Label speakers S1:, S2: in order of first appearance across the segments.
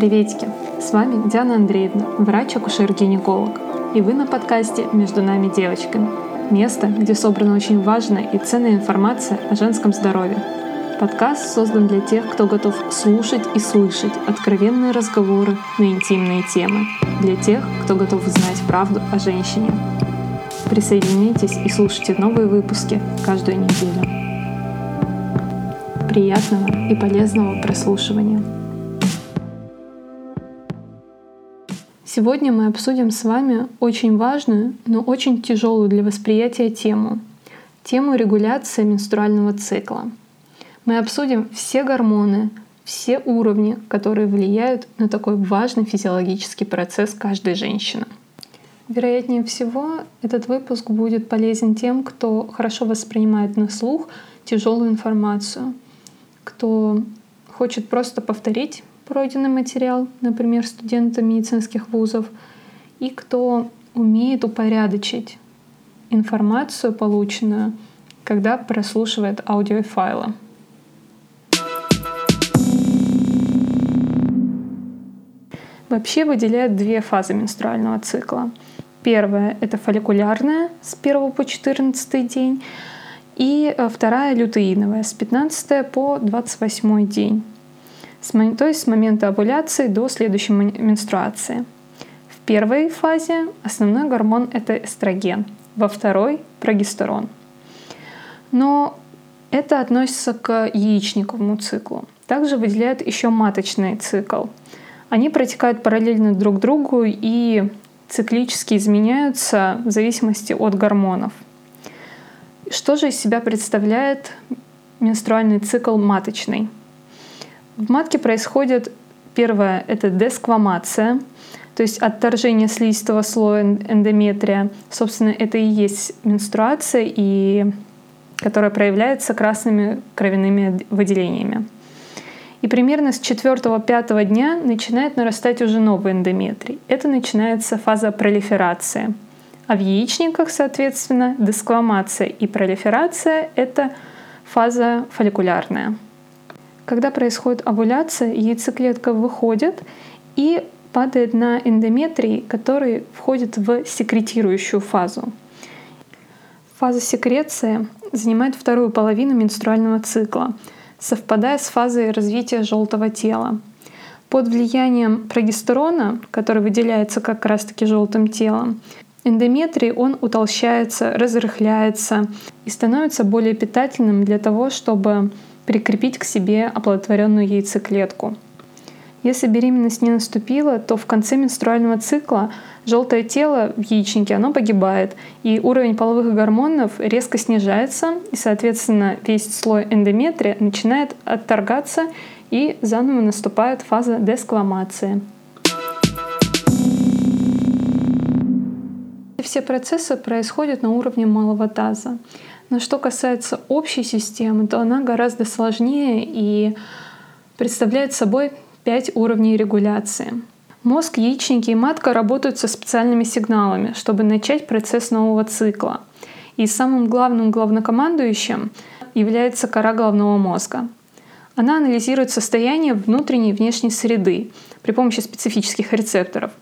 S1: Приветики! С вами Диана Андреевна, врач-акушер-гинеколог. И вы на подкасте «Между нами девочками». Место, где собрана очень важная и ценная информация о женском здоровье. Подкаст создан для тех, кто готов слушать и слышать откровенные разговоры на интимные темы. Для тех, кто готов узнать правду о женщине. Присоединяйтесь и слушайте новые выпуски каждую неделю. Приятного и полезного прослушивания. Сегодня мы обсудим с вами очень важную, но очень тяжелую для восприятия тему. Тему регуляции менструального цикла. Мы обсудим все гормоны, все уровни, которые влияют на такой важный физиологический процесс каждой женщины. Вероятнее всего, этот выпуск будет полезен тем, кто хорошо воспринимает на слух тяжелую информацию, кто хочет просто повторить пройденный материал, например, студенты медицинских вузов, и кто умеет упорядочить информацию, полученную, когда прослушивает аудиофайлы. Вообще выделяют две фазы менструального цикла. Первая — это фолликулярная с 1 по 14 день, и э, вторая — лютеиновая с 15 по 28 день, то есть с момента овуляции до следующей менструации. В первой фазе основной гормон — это эстроген, во второй — прогестерон. Но это относится к яичниковому циклу. Также выделяют еще маточный цикл. Они протекают параллельно друг другу и циклически изменяются в зависимости от гормонов. Что же из себя представляет менструальный цикл маточный? В матке происходит первое — это десквамация, то есть отторжение слизистого слоя эндометрия. Собственно, это и есть менструация, и которая проявляется красными кровяными выделениями. И примерно с 4-5 дня начинает нарастать уже новый эндометрий. Это начинается фаза пролиферации. А в яичниках, соответственно, десквамация и пролиферация — это фаза фолликулярная. Когда происходит овуляция, яйцеклетка выходит и падает на эндометрий, который входит в секретирующую фазу. Фаза секреции занимает вторую половину менструального цикла — совпадая с фазой развития желтого тела. Под влиянием прогестерона, который выделяется как раз-таки желтым телом, эндометрий он утолщается, разрыхляется и становится более питательным для того, чтобы прикрепить к себе оплодотворенную яйцеклетку. Если беременность не наступила, то в конце менструального цикла желтое тело в яичнике оно погибает, и уровень половых гормонов резко снижается, и, соответственно, весь слой эндометрия начинает отторгаться, и заново наступает фаза десквамации. Все процессы происходят на уровне малого таза. Но что касается общей системы, то она гораздо сложнее и представляет собой пять уровней регуляции. Мозг, яичники и матка работают со специальными сигналами, чтобы начать процесс нового цикла. И самым главным главнокомандующим является кора головного мозга. Она анализирует состояние внутренней и внешней среды при помощи специфических рецепторов,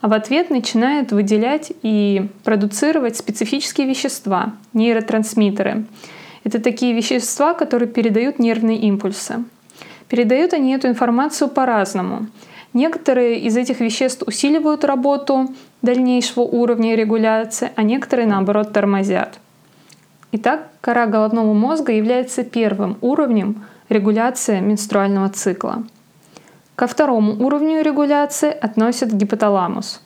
S1: а в ответ начинает выделять и продуцировать специфические вещества, нейротрансмиттеры. Это такие вещества, которые передают нервные импульсы. Передают они эту информацию по-разному. Некоторые из этих веществ усиливают работу дальнейшего уровня регуляции, а некоторые, наоборот, тормозят. Итак, кора головного мозга является первым уровнем регуляции менструального цикла. Ко второму уровню регуляции относят гипоталамус.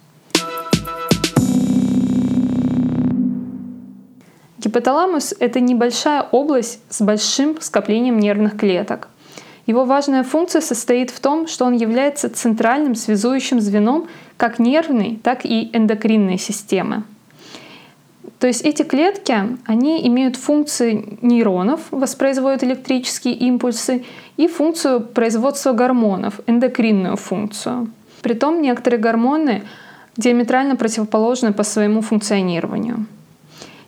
S1: Гипоталамус — это небольшая область с большим скоплением нервных клеток. Его важная функция состоит в том, что он является центральным связующим звеном как нервной, так и эндокринной системы. То есть эти клетки, они имеют функции нейронов, воспроизводят электрические импульсы, и функцию производства гормонов, эндокринную функцию. Притом некоторые гормоны диаметрально противоположны по своему функционированию.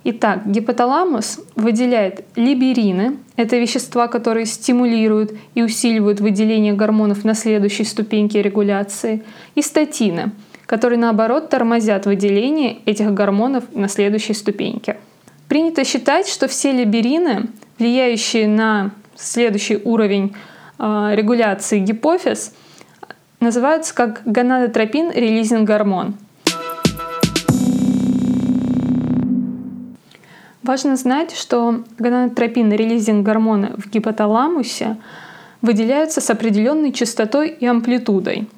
S1: Итак, гипоталамус выделяет либерины, это вещества, которые стимулируют и усиливают выделение гормонов на следующей ступеньке регуляции, и статины, которые наоборот тормозят выделение этих гормонов на следующей ступеньке. Принято считать, что все либерины, влияющие на следующий уровень э, регуляции гипофиз, называются как гонадотропин релизинг гормон. Важно знать, что гонадотропин релизинг гормоны в гипоталамусе выделяются с определенной частотой и амплитудой.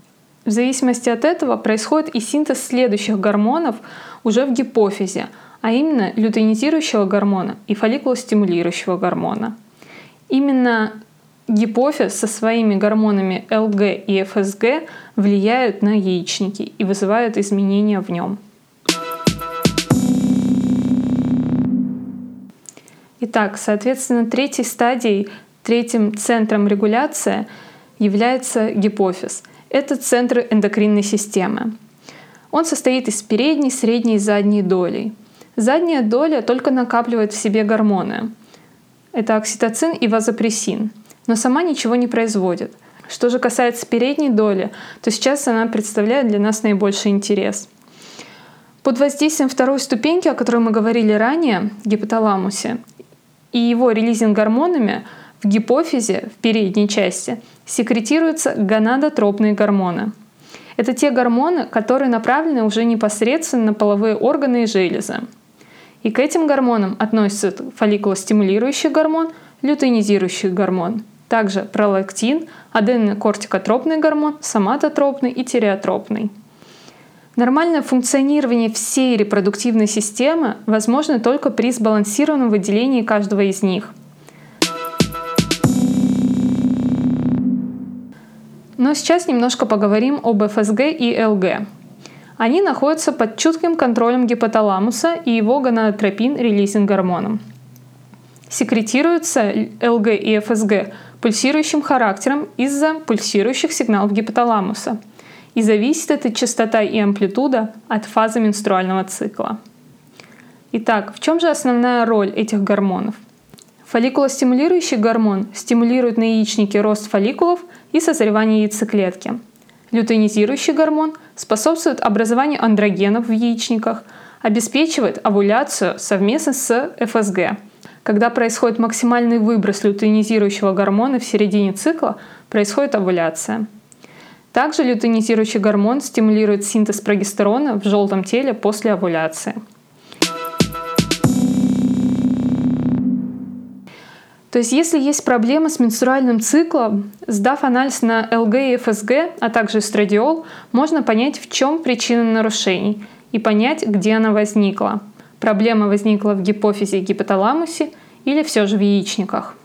S1: В зависимости от этого происходит и синтез следующих гормонов уже в гипофизе, а именно лютeinизирующего гормона и фолликулостимулирующего гормона. Именно гипофиз со своими гормонами ЛГ и ФСГ влияют на яичники и вызывают изменения в нем. Итак, соответственно, третьей стадией, третьим центром регуляции является гипофиз. Это центр эндокринной системы. Он состоит из передней, средней и задней долей. Задняя доля только накапливает в себе гормоны. Это окситоцин и вазопрессин, но сама ничего не производит. Что же касается передней доли, то сейчас она представляет для нас наибольший интерес. Под воздействием второй ступеньки, о которой мы говорили ранее, гипоталамусе, и его релизинг гормонами в гипофизе, в передней части, секретируются гонадотропные гормоны. Это те гормоны, которые направлены уже непосредственно на половые органы и железы. И к этим гормонам относятся фолликулостимулирующий гормон, лютeinизирующий гормон, также пролактин, аденокортикотропный гормон, соматотропный и тиреотропный. Нормальное функционирование всей репродуктивной системы возможно только при сбалансированном выделении каждого из них. Но сейчас немножко поговорим об ФСГ и ЛГ. Они находятся под чутким контролем гипоталамуса и его гонадотропин релизинг гормоном. Секретируются ЛГ и ФСГ пульсирующим характером из-за пульсирующих сигналов гипоталамуса – и зависит эта частота и амплитуда от фазы менструального цикла. Итак, в чем же основная роль этих гормонов? Фолликулостимулирующий гормон стимулирует на яичнике рост фолликулов и созревание яйцеклетки. Лютeinизирующий гормон способствует образованию андрогенов в яичниках, обеспечивает овуляцию совместно с ФСГ. Когда происходит максимальный выброс лютeinизирующего гормона в середине цикла, происходит овуляция. Также лютeinизирующий гормон стимулирует синтез прогестерона в желтом теле после овуляции. То есть если есть проблема с менструальным циклом, сдав анализ на ЛГ и ФСГ, а также эстрадиол, можно понять, в чем причина нарушений и понять, где она возникла. Проблема возникла в гипофизе и гипоталамусе или все же в яичниках.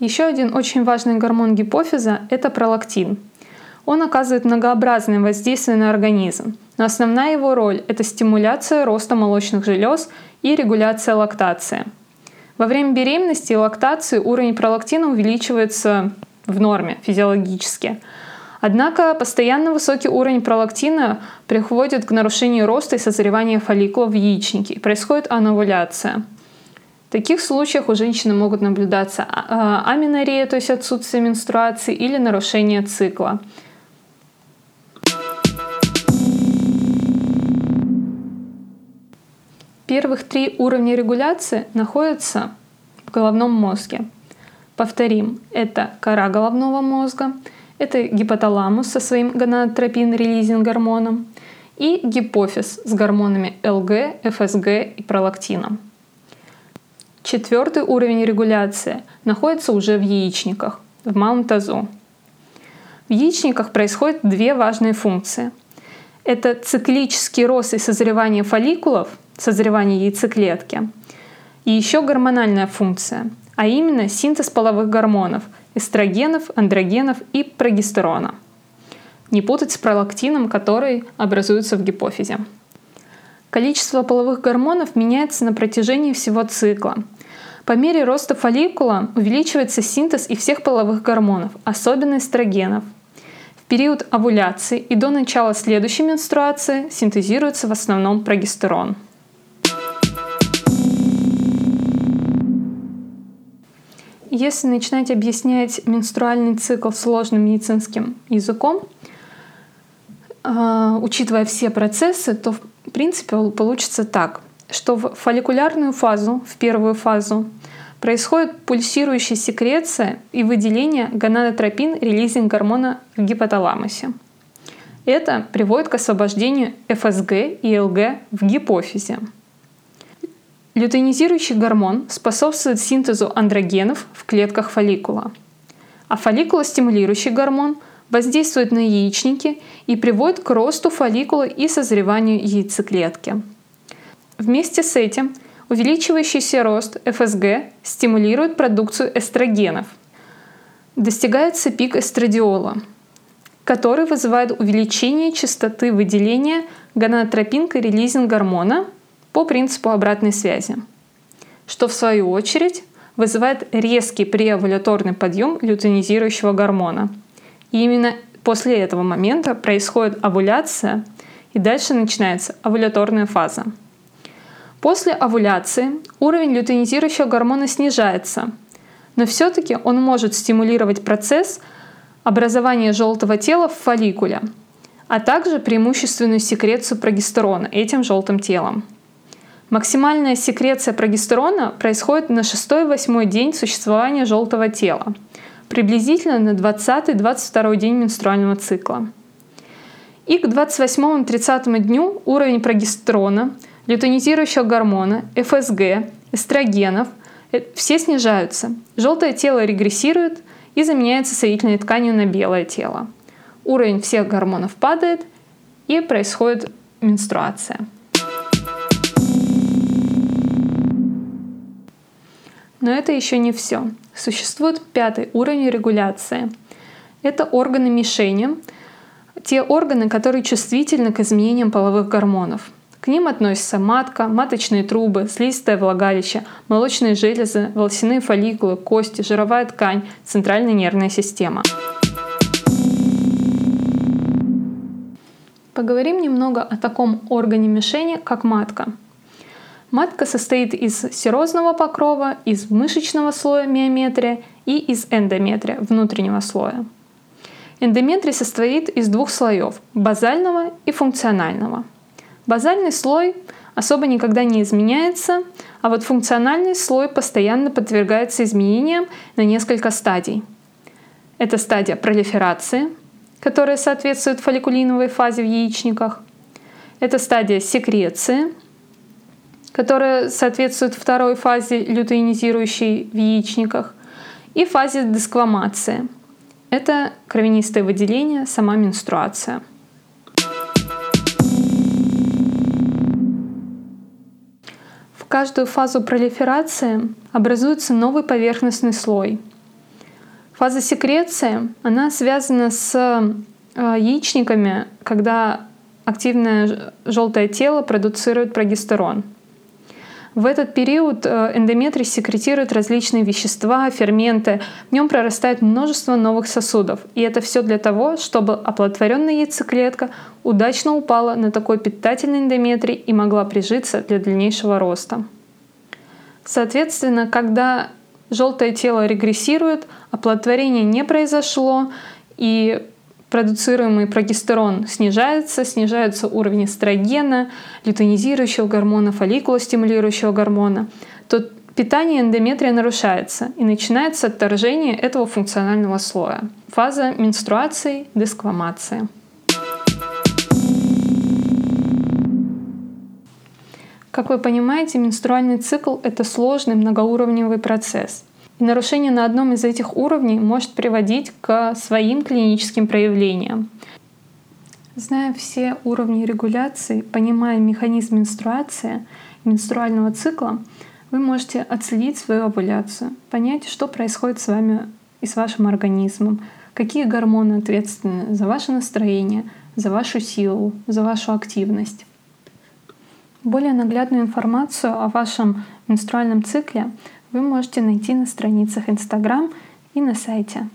S1: Еще один очень важный гормон гипофиза – это пролактин. Он оказывает многообразное воздействие на организм, но основная его роль – это стимуляция роста молочных желез и регуляция лактации. Во время беременности и лактации уровень пролактина увеличивается в норме физиологически. Однако постоянно высокий уровень пролактина приводит к нарушению роста и созревания фолликулов в яичнике, происходит ановуляция – в таких случаях у женщины могут наблюдаться а, а, аминорея, то есть отсутствие менструации, или нарушение цикла. Первых три уровня регуляции находятся в головном мозге. Повторим, это кора головного мозга, это гипоталамус со своим гонадотропин-релизинг гормоном и гипофиз с гормонами ЛГ, ФСГ и пролактином. Четвертый уровень регуляции находится уже в яичниках, в малом тазу. В яичниках происходят две важные функции. Это циклический рост и созревание фолликулов, созревание яйцеклетки, и еще гормональная функция, а именно синтез половых гормонов – эстрогенов, андрогенов и прогестерона. Не путать с пролактином, который образуется в гипофизе. Количество половых гормонов меняется на протяжении всего цикла. По мере роста фолликула увеличивается синтез и всех половых гормонов, особенно эстрогенов. В период овуляции и до начала следующей менструации синтезируется в основном прогестерон. Если начинать объяснять менструальный цикл сложным медицинским языком, а, учитывая все процессы, то в принципе получится так, что в фолликулярную фазу, в первую фазу, происходит пульсирующая секреция и выделение гонадотропин-релизинг гормона в гипоталамусе. Это приводит к освобождению ФСГ и ЛГ в гипофизе. Лютeinизирующий гормон способствует синтезу андрогенов в клетках фолликула, а фолликулостимулирующий гормон воздействует на яичники и приводит к росту фолликула и созреванию яйцеклетки. Вместе с этим увеличивающийся рост ФСГ стимулирует продукцию эстрогенов. Достигается пик эстрадиола, который вызывает увеличение частоты выделения гонадотропин-релизинг гормона – по принципу обратной связи, что в свою очередь вызывает резкий преовуляторный подъем лютeinизирующего гормона. И именно после этого момента происходит овуляция, и дальше начинается овуляторная фаза. После овуляции уровень лютeinизирующего гормона снижается, но все-таки он может стимулировать процесс образования желтого тела в фолликуле, а также преимущественную секрецию прогестерона этим желтым телом. Максимальная секреция прогестерона происходит на 6-8 день существования желтого тела, приблизительно на 20-22 день менструального цикла. И к 28-30 дню уровень прогестерона, лютонизирующего гормона, ФСГ, эстрогенов э, все снижаются. Желтое тело регрессирует и заменяется соединительной тканью на белое тело. Уровень всех гормонов падает и происходит менструация. Но это еще не все. Существует пятый уровень регуляции. Это органы мишени, те органы, которые чувствительны к изменениям половых гормонов. К ним относятся матка, маточные трубы, слизистое влагалище, молочные железы, волосяные фолликулы, кости, жировая ткань, центральная нервная система. Поговорим немного о таком органе мишени, как матка. Матка состоит из серозного покрова, из мышечного слоя миометрия и из эндометрия, внутреннего слоя. Эндометрий состоит из двух слоев – базального и функционального. Базальный слой особо никогда не изменяется, а вот функциональный слой постоянно подвергается изменениям на несколько стадий. Это стадия пролиферации, которая соответствует фолликулиновой фазе в яичниках. Это стадия секреции, которая соответствует второй фазе лютеинизирующей в яичниках, и фазе десквамации. Это кровянистое выделение, сама менструация. В каждую фазу пролиферации образуется новый поверхностный слой. Фаза секреции, она связана с э, яичниками, когда активное желтое тело продуцирует прогестерон – в этот период э, эндометрий секретирует различные вещества, ферменты. В нем прорастает множество новых сосудов. И это все для того, чтобы оплодотворенная яйцеклетка удачно упала на такой питательный эндометрий и могла прижиться для дальнейшего роста. Соответственно, когда желтое тело регрессирует, оплодотворение не произошло, и продуцируемый прогестерон снижается, снижается уровень эстрогена, лютонизирующего гормона, фолликулостимулирующего гормона, то питание эндометрия нарушается и начинается отторжение этого функционального слоя. Фаза менструации, десквамации. Как вы понимаете, менструальный цикл — это сложный многоуровневый процесс — нарушение на одном из этих уровней может приводить к своим клиническим проявлениям. Зная все уровни регуляции, понимая механизм менструации, менструального цикла, вы можете отследить свою овуляцию, понять, что происходит с вами и с вашим организмом, какие гормоны ответственны за ваше настроение, за вашу силу, за вашу активность. Более наглядную информацию о вашем менструальном цикле вы можете найти на страницах Instagram и на сайте.